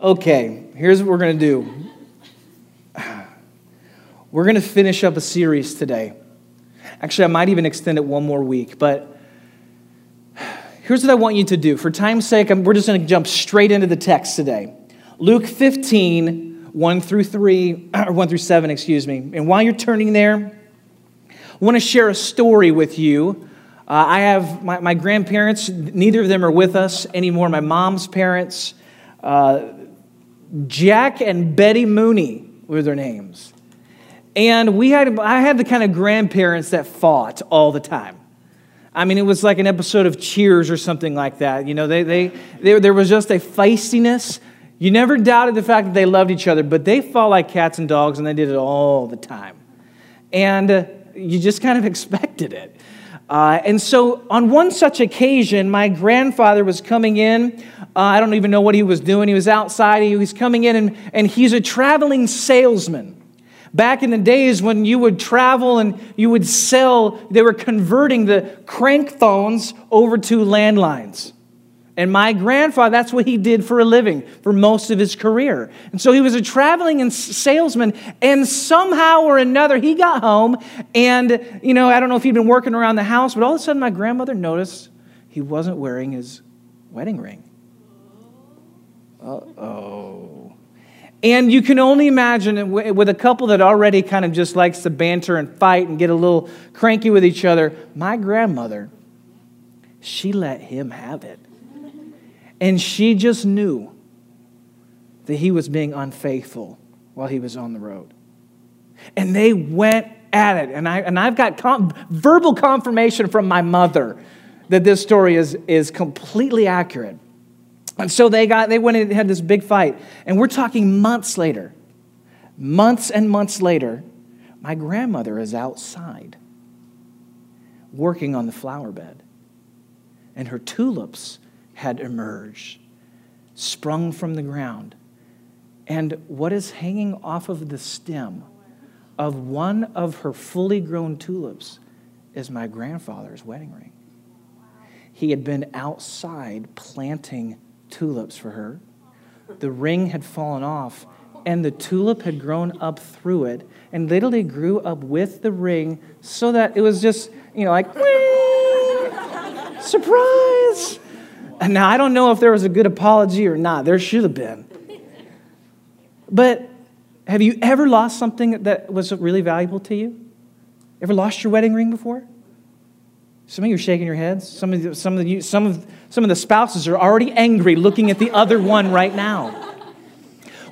Okay, here's what we're going to do. We're going to finish up a series today. Actually, I might even extend it one more week, but here's what I want you to do. For time's sake, we're just going to jump straight into the text today. Luke 15, 1 through 3, or 1 through 7, excuse me. And while you're turning there, I want to share a story with you. Uh, I have my, my, grandparents, neither of them are with us anymore. My mom's parents, uh, Jack and Betty Mooney were their names. And we had, I had the kind of grandparents that fought all the time. I mean, it was like an episode of Cheers or something like that. You know, they, they, they, there was just a feistiness. You never doubted the fact that they loved each other, but they fought like cats and dogs, and they did it all the time. And uh, you just kind of expected it. Uh, and so, on one such occasion, my grandfather was coming in. Uh, I don't even know what he was doing. He was outside. He was coming in, and, and he's a traveling salesman. Back in the days when you would travel and you would sell, they were converting the crank phones over to landlines. And my grandfather, that's what he did for a living for most of his career. And so he was a traveling salesman, and somehow or another, he got home. And, you know, I don't know if he'd been working around the house, but all of a sudden, my grandmother noticed he wasn't wearing his wedding ring. Uh oh. And you can only imagine with a couple that already kind of just likes to banter and fight and get a little cranky with each other. My grandmother, she let him have it. And she just knew that he was being unfaithful while he was on the road. And they went at it. And, I, and I've got com- verbal confirmation from my mother that this story is, is completely accurate. And so they got they went and had this big fight. And we're talking months later. Months and months later, my grandmother is outside working on the flower bed. And her tulips had emerged, sprung from the ground. And what is hanging off of the stem of one of her fully grown tulips is my grandfather's wedding ring. He had been outside planting tulips for her. The ring had fallen off, and the tulip had grown up through it and literally grew up with the ring so that it was just, you know, like, surprise. And now I don't know if there was a good apology or not. There should have been. But have you ever lost something that was really valuable to you? Ever lost your wedding ring before? Some of you are shaking your heads. Some of, the, some, of you, some, of, some of the spouses are already angry looking at the other one right now.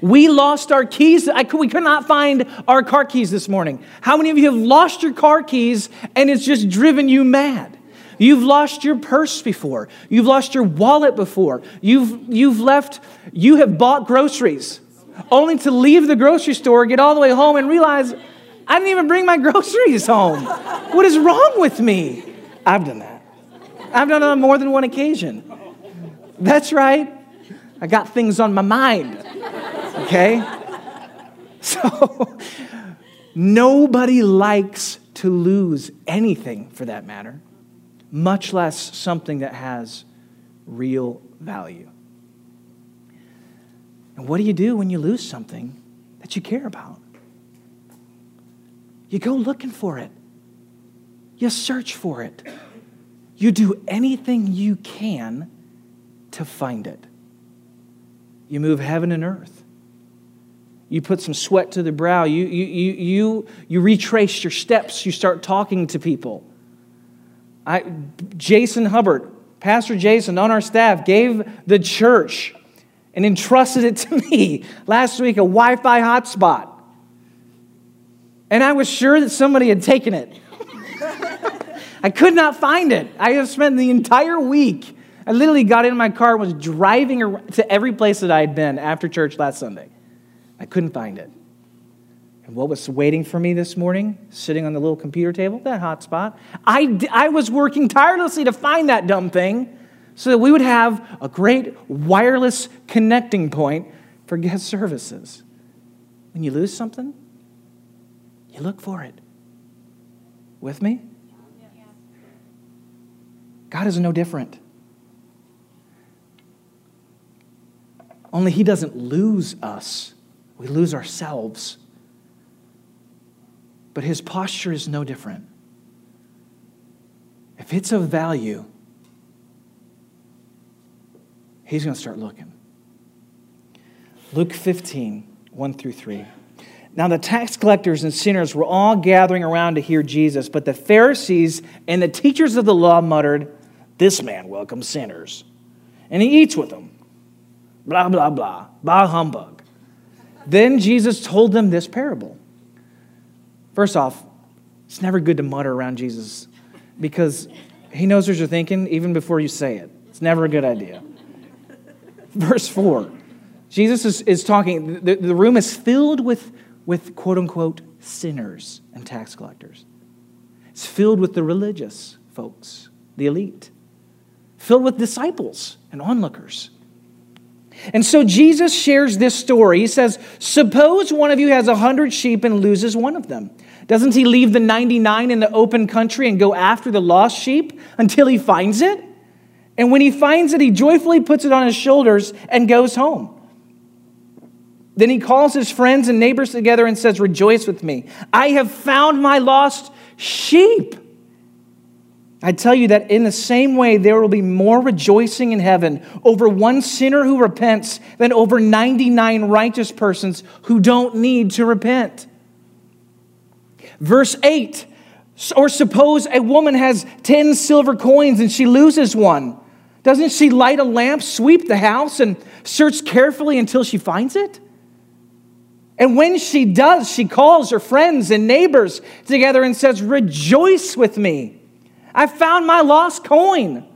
We lost our keys. I, we could not find our car keys this morning. How many of you have lost your car keys and it's just driven you mad? You've lost your purse before. You've lost your wallet before. You've, you've left, you have bought groceries only to leave the grocery store, get all the way home, and realize I didn't even bring my groceries home. What is wrong with me? I've done that. I've done it on more than one occasion. That's right. I got things on my mind. Okay? So, nobody likes to lose anything for that matter, much less something that has real value. And what do you do when you lose something that you care about? You go looking for it. You search for it. You do anything you can to find it. You move heaven and earth. You put some sweat to the brow. You, you, you, you, you retrace your steps. You start talking to people. I, Jason Hubbard, Pastor Jason on our staff, gave the church and entrusted it to me last week a Wi Fi hotspot. And I was sure that somebody had taken it. I could not find it. I have spent the entire week. I literally got in my car and was driving to every place that I had been after church last Sunday. I couldn't find it. And what was waiting for me this morning, sitting on the little computer table? That hotspot. I, I was working tirelessly to find that dumb thing so that we would have a great wireless connecting point for guest services. When you lose something, you look for it. With me? God is no different. Only He doesn't lose us, we lose ourselves. But His posture is no different. If it's of value, He's going to start looking. Luke 15, 1 through 3. Now, the tax collectors and sinners were all gathering around to hear Jesus, but the Pharisees and the teachers of the law muttered, This man welcomes sinners, and he eats with them. Blah, blah, blah. Bah humbug. Then Jesus told them this parable. First off, it's never good to mutter around Jesus because he knows what you're thinking even before you say it. It's never a good idea. Verse 4 Jesus is, is talking, the, the room is filled with, with quote unquote sinners and tax collectors. It's filled with the religious folks, the elite, filled with disciples and onlookers. And so Jesus shares this story. He says, Suppose one of you has a hundred sheep and loses one of them. Doesn't he leave the 99 in the open country and go after the lost sheep until he finds it? And when he finds it, he joyfully puts it on his shoulders and goes home. Then he calls his friends and neighbors together and says, Rejoice with me. I have found my lost sheep. I tell you that in the same way, there will be more rejoicing in heaven over one sinner who repents than over 99 righteous persons who don't need to repent. Verse 8 Or suppose a woman has 10 silver coins and she loses one. Doesn't she light a lamp, sweep the house, and search carefully until she finds it? And when she does, she calls her friends and neighbors together and says, Rejoice with me. I found my lost coin.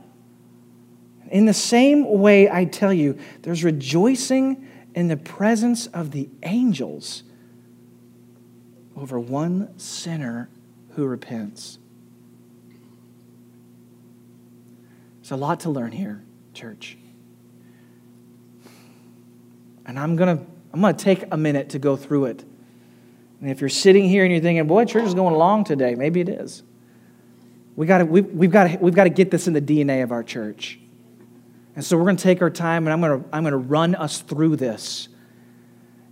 In the same way, I tell you, there's rejoicing in the presence of the angels over one sinner who repents. There's a lot to learn here, church. And I'm going to I'm going to take a minute to go through it. And if you're sitting here and you're thinking, boy, church is going along today, maybe it is. We gotta, we, we've, got to, we've got to get this in the DNA of our church. And so we're going to take our time and I'm going to, I'm going to run us through this.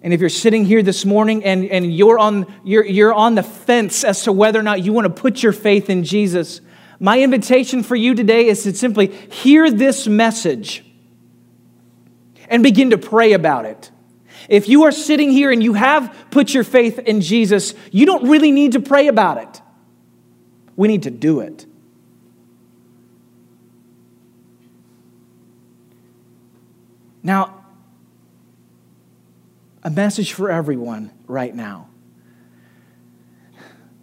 And if you're sitting here this morning and, and you're, on, you're, you're on the fence as to whether or not you want to put your faith in Jesus, my invitation for you today is to simply hear this message and begin to pray about it. If you are sitting here and you have put your faith in Jesus, you don't really need to pray about it. We need to do it. Now, a message for everyone right now.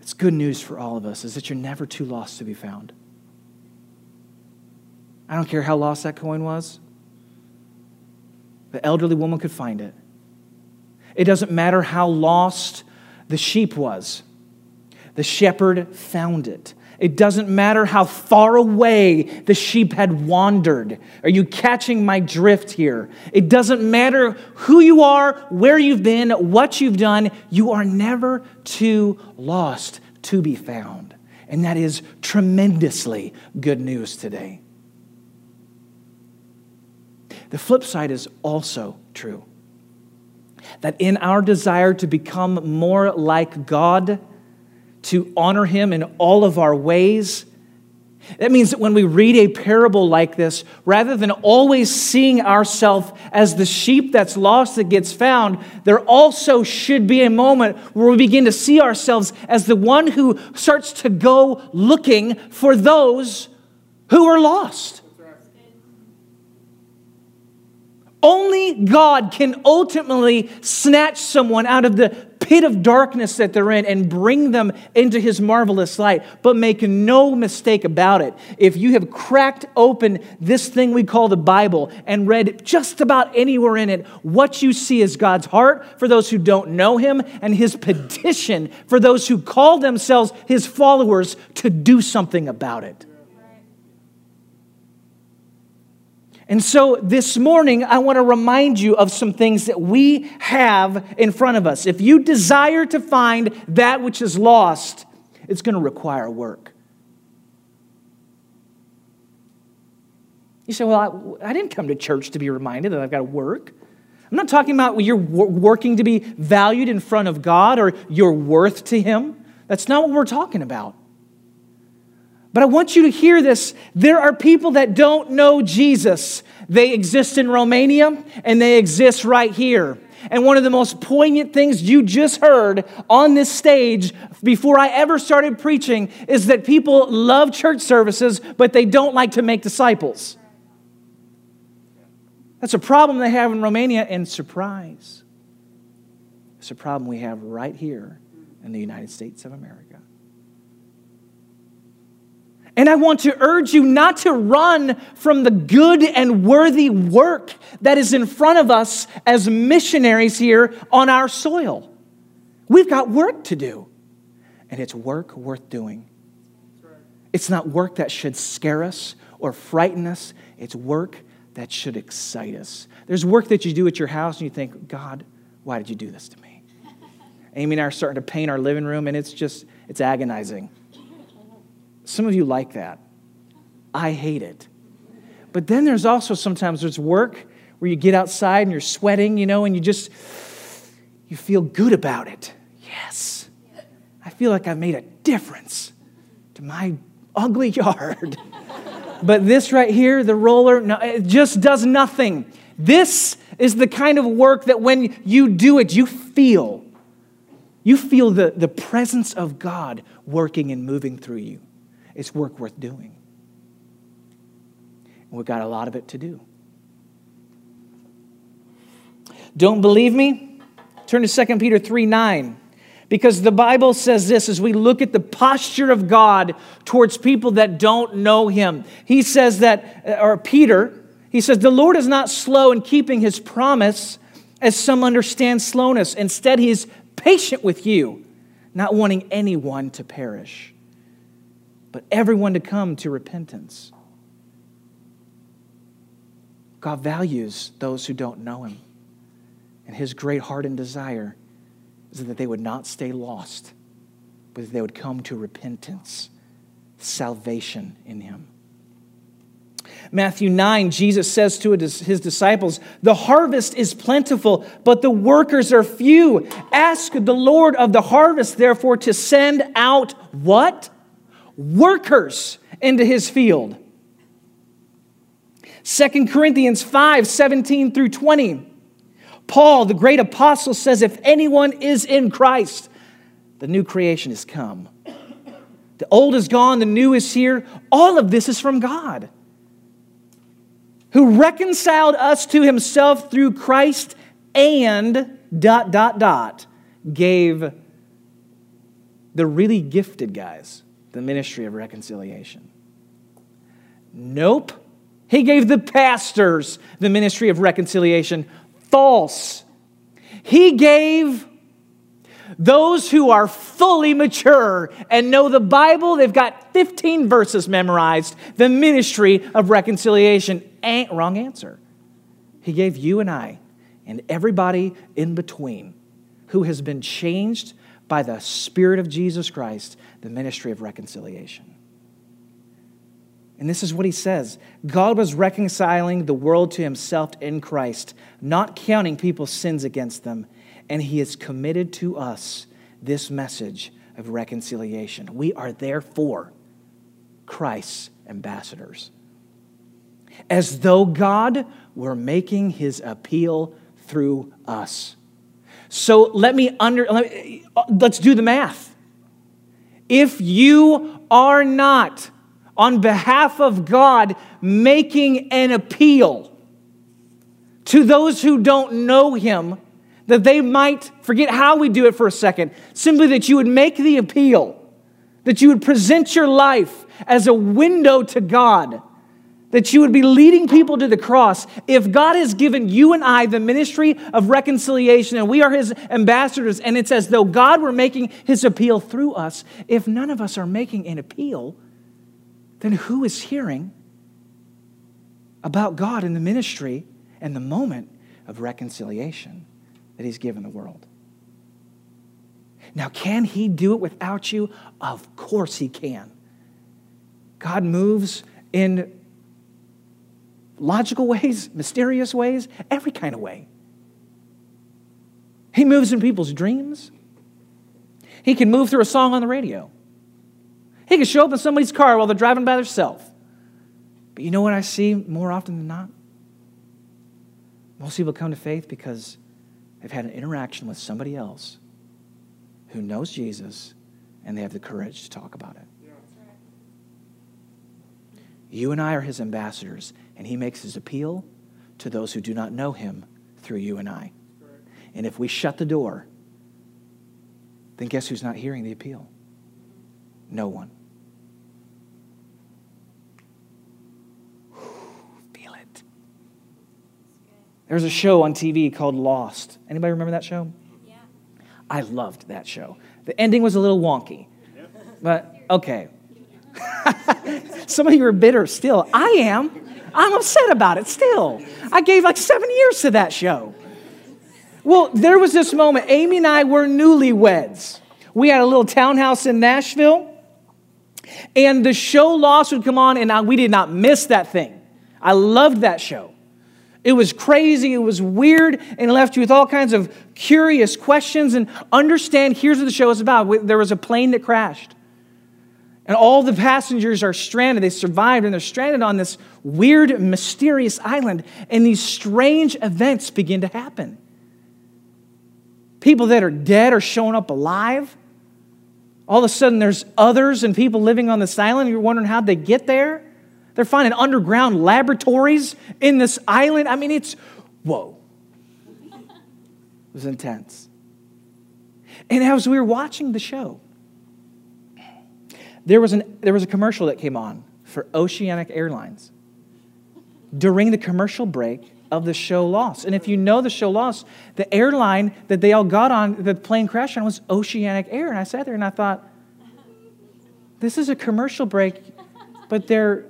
It's good news for all of us is that you're never too lost to be found. I don't care how lost that coin was. The elderly woman could find it. It doesn't matter how lost the sheep was, the shepherd found it. It doesn't matter how far away the sheep had wandered. Are you catching my drift here? It doesn't matter who you are, where you've been, what you've done, you are never too lost to be found. And that is tremendously good news today. The flip side is also true that in our desire to become more like God, to honor Him in all of our ways, that means that when we read a parable like this, rather than always seeing ourselves as the sheep that's lost that gets found, there also should be a moment where we begin to see ourselves as the one who starts to go looking for those who are lost. Only God can ultimately snatch someone out of the pit of darkness that they're in and bring them into his marvelous light. But make no mistake about it. If you have cracked open this thing we call the Bible and read just about anywhere in it, what you see is God's heart for those who don't know him and his petition for those who call themselves his followers to do something about it. And so this morning, I want to remind you of some things that we have in front of us. If you desire to find that which is lost, it's going to require work. You say, Well, I, I didn't come to church to be reminded that I've got to work. I'm not talking about you're working to be valued in front of God or your worth to Him. That's not what we're talking about. But I want you to hear this. There are people that don't know Jesus. They exist in Romania and they exist right here. And one of the most poignant things you just heard on this stage before I ever started preaching is that people love church services, but they don't like to make disciples. That's a problem they have in Romania, and surprise, it's a problem we have right here in the United States of America. And I want to urge you not to run from the good and worthy work that is in front of us as missionaries here on our soil. We've got work to do, and it's work worth doing. It's not work that should scare us or frighten us, it's work that should excite us. There's work that you do at your house, and you think, God, why did you do this to me? Amy and I are starting to paint our living room, and it's just, it's agonizing. Some of you like that. I hate it. But then there's also sometimes there's work where you get outside and you're sweating, you know, and you just you feel good about it. Yes. I feel like I've made a difference to my ugly yard. but this right here, the roller, no, it just does nothing. This is the kind of work that when you do it, you feel. You feel the, the presence of God working and moving through you it's work worth doing. And we've got a lot of it to do. Don't believe me? Turn to 2 Peter 3 9. Because the Bible says this as we look at the posture of God towards people that don't know Him. He says that, uh, or Peter, he says, The Lord is not slow in keeping His promise, as some understand slowness. Instead, He is patient with you, not wanting anyone to perish but everyone to come to repentance. God values those who don't know Him. And His great heart and desire is that they would not stay lost, but that they would come to repentance, salvation in Him. Matthew 9, Jesus says to his disciples, The harvest is plentiful, but the workers are few. Ask the Lord of the harvest, therefore, to send out what? Workers into his field. 2 Corinthians 5 17 through 20. Paul, the great apostle, says, If anyone is in Christ, the new creation has come. The old is gone, the new is here. All of this is from God, who reconciled us to himself through Christ and dot, dot, dot, gave the really gifted guys the ministry of reconciliation. Nope. He gave the pastors the ministry of reconciliation. False. He gave those who are fully mature and know the Bible, they've got 15 verses memorized, the ministry of reconciliation. Ain't wrong answer. He gave you and I and everybody in between who has been changed by the Spirit of Jesus Christ the ministry of reconciliation. And this is what he says God was reconciling the world to himself in Christ, not counting people's sins against them. And he has committed to us this message of reconciliation. We are therefore Christ's ambassadors. As though God were making his appeal through us. So let me under let me, let's do the math. If you are not, on behalf of God, making an appeal to those who don't know Him, that they might forget how we do it for a second, simply that you would make the appeal, that you would present your life as a window to God that you would be leading people to the cross. If God has given you and I the ministry of reconciliation and we are his ambassadors, and it's as though God were making his appeal through us, if none of us are making an appeal, then who is hearing about God in the ministry and the moment of reconciliation that he's given the world? Now, can he do it without you? Of course he can. God moves in logical ways, mysterious ways, every kind of way. He moves in people's dreams. He can move through a song on the radio. He can show up in somebody's car while they're driving by themselves. But you know what I see more often than not? Most people come to faith because they've had an interaction with somebody else who knows Jesus and they have the courage to talk about it. You and I are his ambassadors, and he makes his appeal to those who do not know him through you and I. And if we shut the door, then guess who's not hearing the appeal? No one. Feel it. There's a show on TV called Lost. Anybody remember that show? Yeah. I loved that show. The ending was a little wonky. But okay. Some of you are bitter still. I am. I'm upset about it still. I gave like seven years to that show. Well, there was this moment. Amy and I were newlyweds. We had a little townhouse in Nashville, and the show Lost would come on, and I, we did not miss that thing. I loved that show. It was crazy, it was weird, and left you with all kinds of curious questions. And understand here's what the show is about there was a plane that crashed. And all the passengers are stranded. They survived and they're stranded on this weird, mysterious island. And these strange events begin to happen. People that are dead are showing up alive. All of a sudden, there's others and people living on this island. You're wondering how they get there. They're finding underground laboratories in this island. I mean, it's whoa. It was intense. And as we were watching the show, there was, an, there was a commercial that came on for Oceanic Airlines during the commercial break of the show Lost. And if you know the show Lost, the airline that they all got on, the plane crashed on, was Oceanic Air. And I sat there and I thought, this is a commercial break, but they're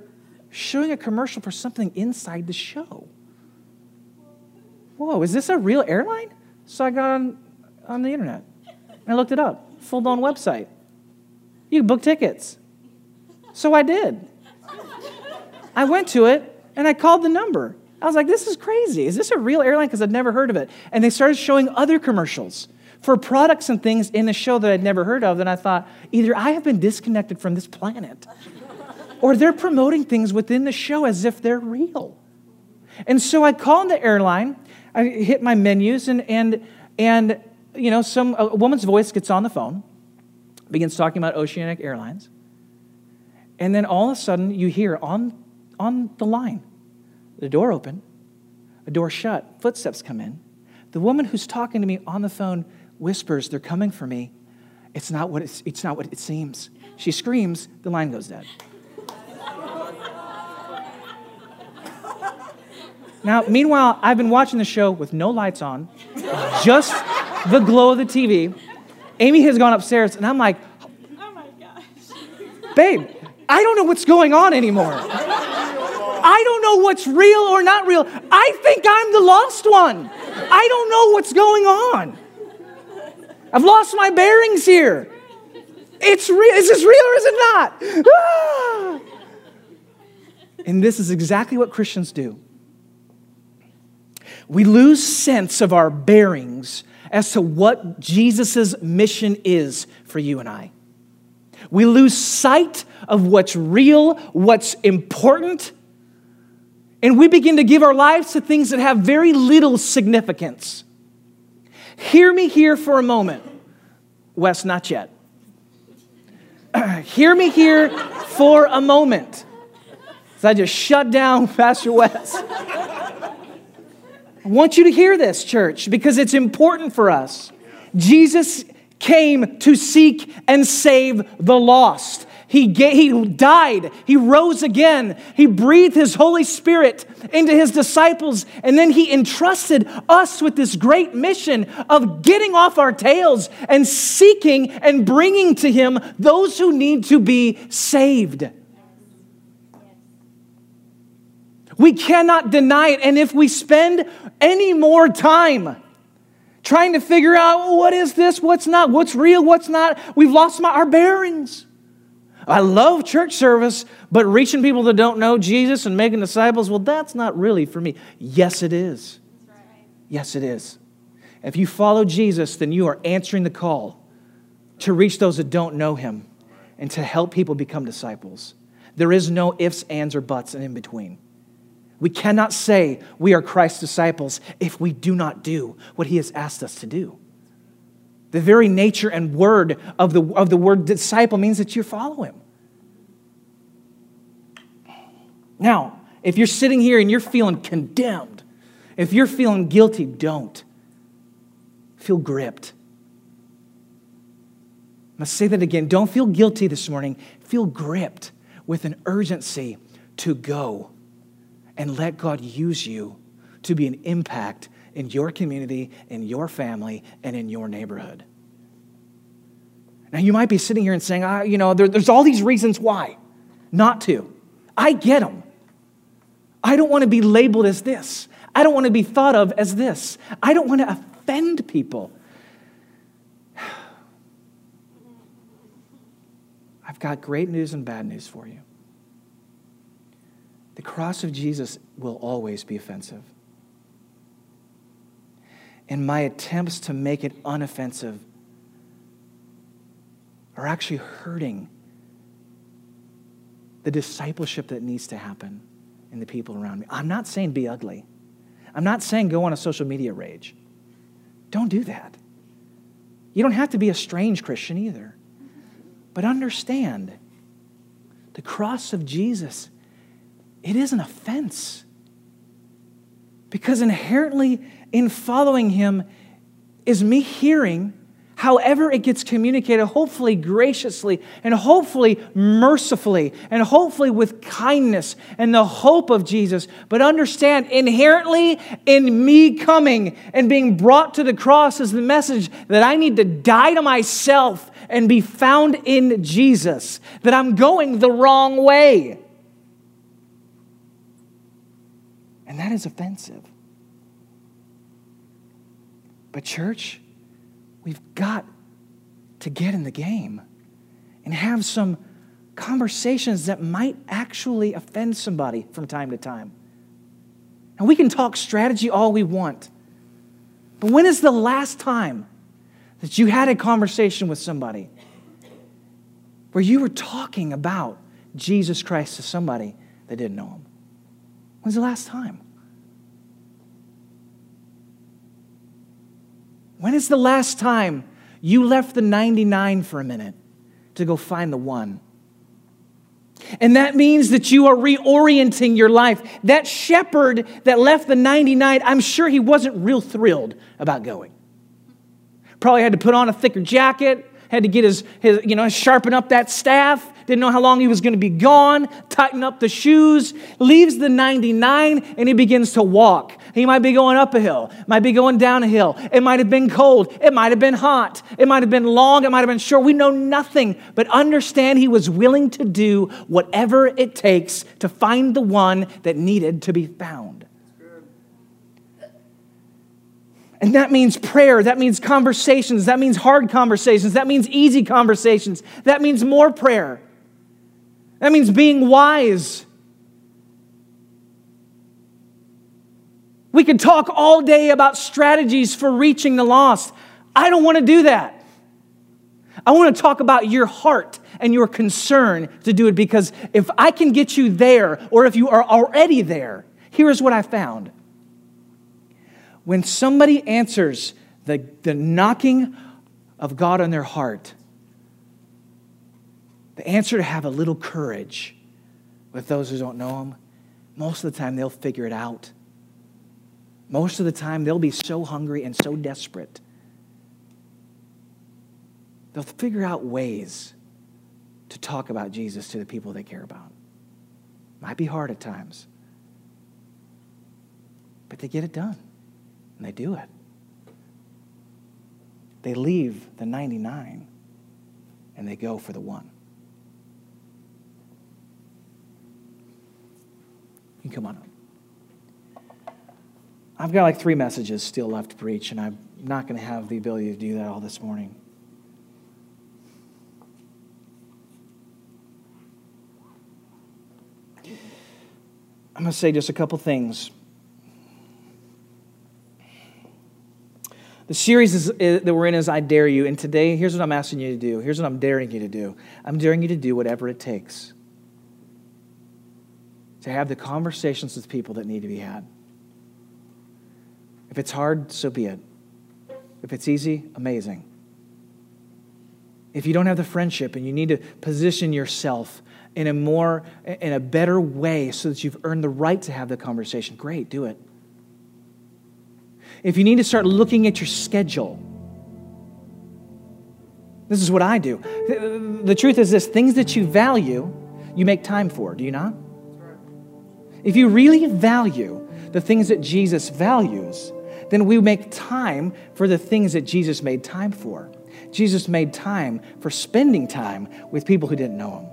showing a commercial for something inside the show. Whoa, is this a real airline? So I got on, on the internet and I looked it up. Full blown website. You can book tickets. So I did. I went to it and I called the number. I was like, this is crazy. Is this a real airline? Because I'd never heard of it. And they started showing other commercials for products and things in the show that I'd never heard of. And I thought, either I have been disconnected from this planet or they're promoting things within the show as if they're real. And so I called the airline, I hit my menus, and, and, and you know, some, a woman's voice gets on the phone begins talking about Oceanic Airlines. And then all of a sudden, you hear on, on the line the door open, a door shut, footsteps come in. The woman who's talking to me on the phone whispers, They're coming for me. It's not what, it's, it's not what it seems. She screams, the line goes dead. Now, meanwhile, I've been watching the show with no lights on, just the glow of the TV. Amy has gone upstairs, and I'm like, oh my gosh. Babe, I don't know what's going on anymore. I don't know what's real or not real. I think I'm the lost one. I don't know what's going on. I've lost my bearings here. It's real. Is this real or is it not? Ah! And this is exactly what Christians do. We lose sense of our bearings as to what Jesus' mission is for you and I. We lose sight of what's real, what's important, and we begin to give our lives to things that have very little significance. Hear me here for a moment. Wes, not yet. Hear me here for a moment. So I just shut down Pastor Wes. I want you to hear this, church, because it's important for us. Jesus came to seek and save the lost. He, he died. He rose again. He breathed His Holy Spirit into His disciples. And then He entrusted us with this great mission of getting off our tails and seeking and bringing to Him those who need to be saved. We cannot deny it. And if we spend any more time trying to figure out what is this, what's not, what's real, what's not, we've lost my, our bearings. I love church service, but reaching people that don't know Jesus and making disciples, well, that's not really for me. Yes, it is. Yes, it is. If you follow Jesus, then you are answering the call to reach those that don't know him and to help people become disciples. There is no ifs, ands, or buts and in between. We cannot say we are Christ's disciples if we do not do what he has asked us to do. The very nature and word of the, of the word disciple means that you follow him. Now, if you're sitting here and you're feeling condemned, if you're feeling guilty, don't. Feel gripped. I must say that again. Don't feel guilty this morning. Feel gripped with an urgency to go and let God use you to be an impact in your community, in your family, and in your neighborhood. Now, you might be sitting here and saying, ah, you know, there, there's all these reasons why not to. I get them. I don't want to be labeled as this. I don't want to be thought of as this. I don't want to offend people. I've got great news and bad news for you. Cross of Jesus will always be offensive. And my attempts to make it unoffensive are actually hurting the discipleship that needs to happen in the people around me. I'm not saying be ugly. I'm not saying go on a social media rage. Don't do that. You don't have to be a strange Christian either. But understand the cross of Jesus, it is an offense. Because inherently in following him is me hearing however it gets communicated, hopefully graciously and hopefully mercifully and hopefully with kindness and the hope of Jesus. But understand, inherently in me coming and being brought to the cross is the message that I need to die to myself and be found in Jesus, that I'm going the wrong way. And that is offensive. But, church, we've got to get in the game and have some conversations that might actually offend somebody from time to time. And we can talk strategy all we want. But when is the last time that you had a conversation with somebody where you were talking about Jesus Christ to somebody that didn't know him? When's the last time? When is the last time you left the 99 for a minute to go find the one? And that means that you are reorienting your life. That shepherd that left the 99, I'm sure he wasn't real thrilled about going. Probably had to put on a thicker jacket, had to get his, his you know, sharpen up that staff, didn't know how long he was going to be gone, tighten up the shoes, leaves the 99, and he begins to walk. He might be going up a hill, might be going down a hill. It might have been cold, it might have been hot, it might have been long, it might have been short. We know nothing, but understand he was willing to do whatever it takes to find the one that needed to be found. And that means prayer. That means conversations. That means hard conversations. That means easy conversations. That means more prayer. That means being wise. We could talk all day about strategies for reaching the lost. I don't want to do that. I want to talk about your heart and your concern to do it because if I can get you there, or if you are already there, here is what I found. When somebody answers the, the knocking of God on their heart, the answer to have a little courage with those who don't know Him, most of the time they'll figure it out. Most of the time they'll be so hungry and so desperate. They'll figure out ways to talk about Jesus to the people they care about. Might be hard at times, but they get it done and they do it. They leave the 99 and they go for the one. Come on up. I've got like three messages still left to preach, and I'm not going to have the ability to do that all this morning. I'm going to say just a couple things. The series is, is, that we're in is I Dare You. And today, here's what I'm asking you to do. Here's what I'm daring you to do. I'm daring you to do whatever it takes to have the conversations with people that need to be had. If it's hard, so be it. If it's easy, amazing. If you don't have the friendship and you need to position yourself in a more in a better way so that you've earned the right to have the conversation, great, do it. If you need to start looking at your schedule, this is what I do. The truth is this things that you value, you make time for, do you not? If you really value the things that Jesus values, then we make time for the things that Jesus made time for. Jesus made time for spending time with people who didn't know him.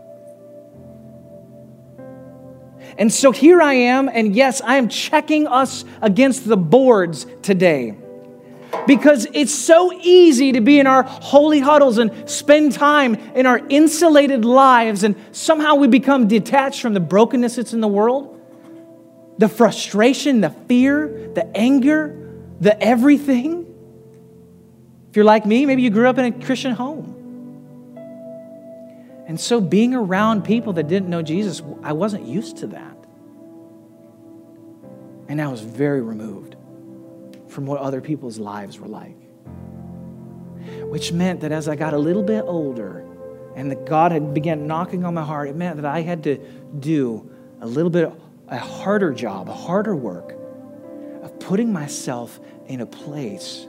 And so here I am, and yes, I am checking us against the boards today. Because it's so easy to be in our holy huddles and spend time in our insulated lives, and somehow we become detached from the brokenness that's in the world, the frustration, the fear, the anger, the everything. If you're like me, maybe you grew up in a Christian home. And so being around people that didn't know Jesus, I wasn't used to that. And I was very removed from what other people's lives were like. Which meant that as I got a little bit older and that God had began knocking on my heart, it meant that I had to do a little bit a harder job, a harder work of putting myself in a place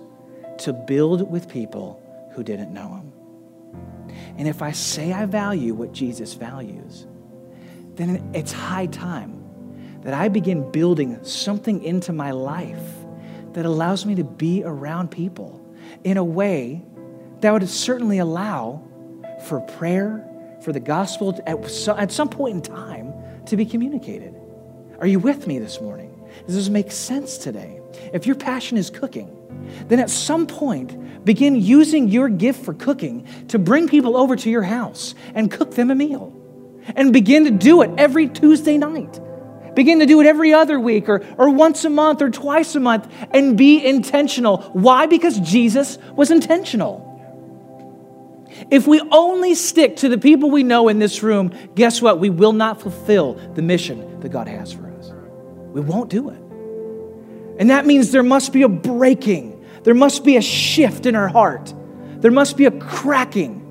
to build with people who didn't know him. And if I say I value what Jesus values, then it's high time that I begin building something into my life that allows me to be around people in a way that would certainly allow for prayer, for the gospel at some point in time to be communicated. Are you with me this morning? Does this make sense today? If your passion is cooking, then at some point, begin using your gift for cooking to bring people over to your house and cook them a meal. And begin to do it every Tuesday night. Begin to do it every other week or, or once a month or twice a month and be intentional. Why? Because Jesus was intentional. If we only stick to the people we know in this room, guess what? We will not fulfill the mission that God has for us. We won't do it. And that means there must be a breaking, there must be a shift in our heart, there must be a cracking.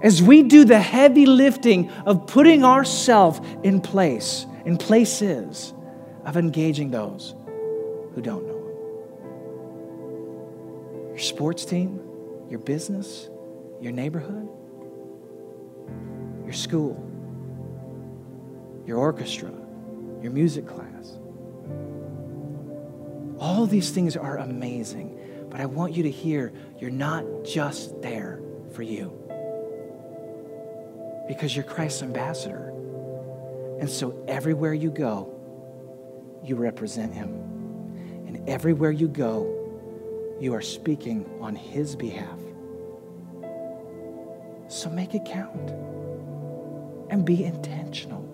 As we do the heavy lifting of putting ourselves in place, in places of engaging those who don't know Him. Your sports team, your business, your neighborhood, your school, your orchestra, your music class all these things are amazing, but I want you to hear you're not just there for you because you're Christ's ambassador. And so everywhere you go, you represent him. And everywhere you go, you are speaking on his behalf. So make it count and be intentional.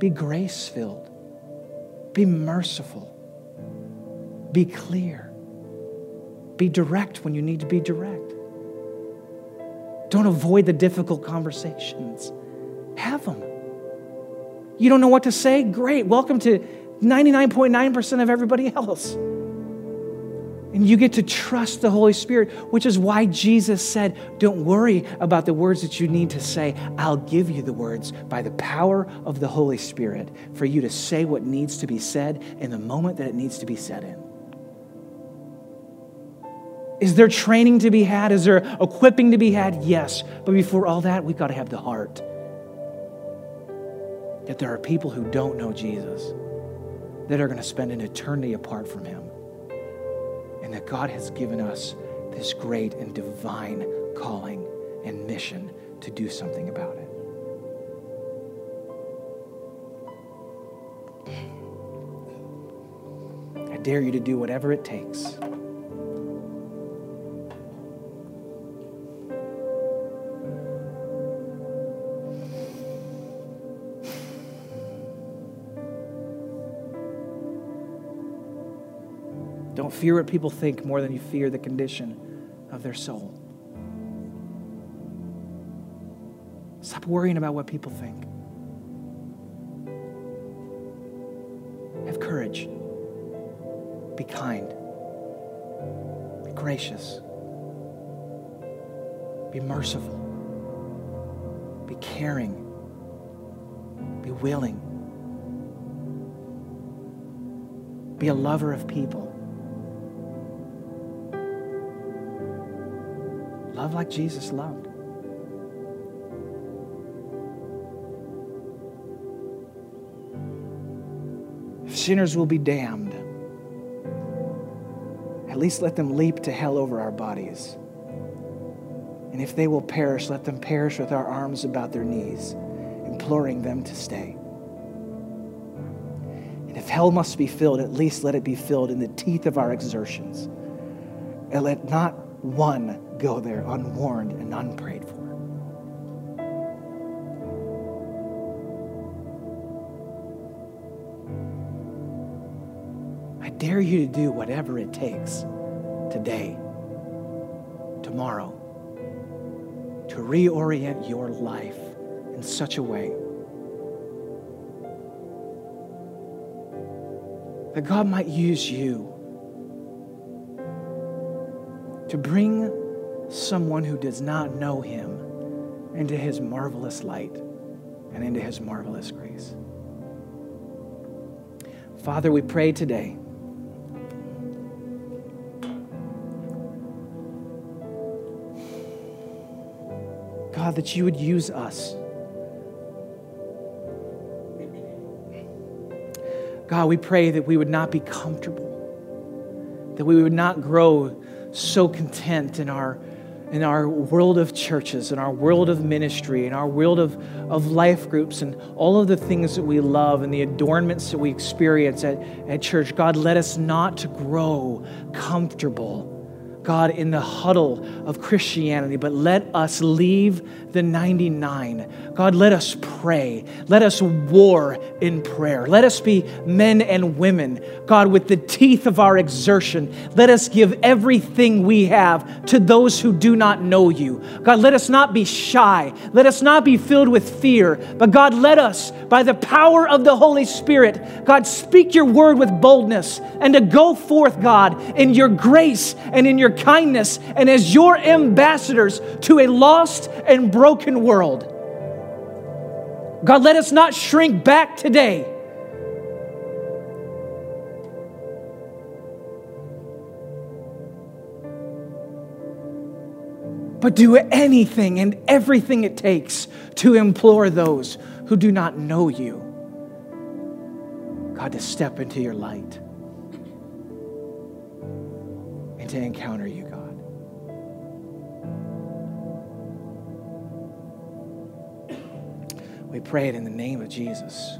Be grace filled. Be merciful. Be clear. Be direct when you need to be direct. Don't avoid the difficult conversations. Have them. You don't know what to say? Great. Welcome to 99.9% of everybody else. And you get to trust the Holy Spirit, which is why Jesus said, Don't worry about the words that you need to say. I'll give you the words by the power of the Holy Spirit for you to say what needs to be said in the moment that it needs to be said in. Is there training to be had? Is there equipping to be had? Yes. But before all that, we've got to have the heart. That there are people who don't know Jesus that are going to spend an eternity apart from Him. And that God has given us this great and divine calling and mission to do something about it. I dare you to do whatever it takes. Fear what people think more than you fear the condition of their soul. Stop worrying about what people think. Have courage. Be kind. Be gracious. Be merciful. Be caring. Be willing. Be a lover of people. Love like Jesus loved. If sinners will be damned, at least let them leap to hell over our bodies. And if they will perish, let them perish with our arms about their knees, imploring them to stay. And if hell must be filled, at least let it be filled in the teeth of our exertions. And let not one go there unwarned and unprayed for. I dare you to do whatever it takes today, tomorrow, to reorient your life in such a way that God might use you to bring someone who does not know Him into His marvelous light and into His marvelous grace. Father, we pray today. God, that you would use us. God, we pray that we would not be comfortable, that we would not grow so content in our in our world of churches, in our world of ministry, in our world of, of life groups, and all of the things that we love and the adornments that we experience at, at church, God, let us not grow comfortable God, in the huddle of Christianity, but let us leave the 99. God, let us pray. Let us war in prayer. Let us be men and women, God, with the teeth of our exertion. Let us give everything we have to those who do not know you. God, let us not be shy. Let us not be filled with fear, but God, let us, by the power of the Holy Spirit, God, speak your word with boldness and to go forth, God, in your grace and in your kindness and as your ambassadors to a lost and broken world. God, let us not shrink back today. But do anything and everything it takes to implore those who do not know you, God, to step into your light to encounter you, God. We pray it in the name of Jesus.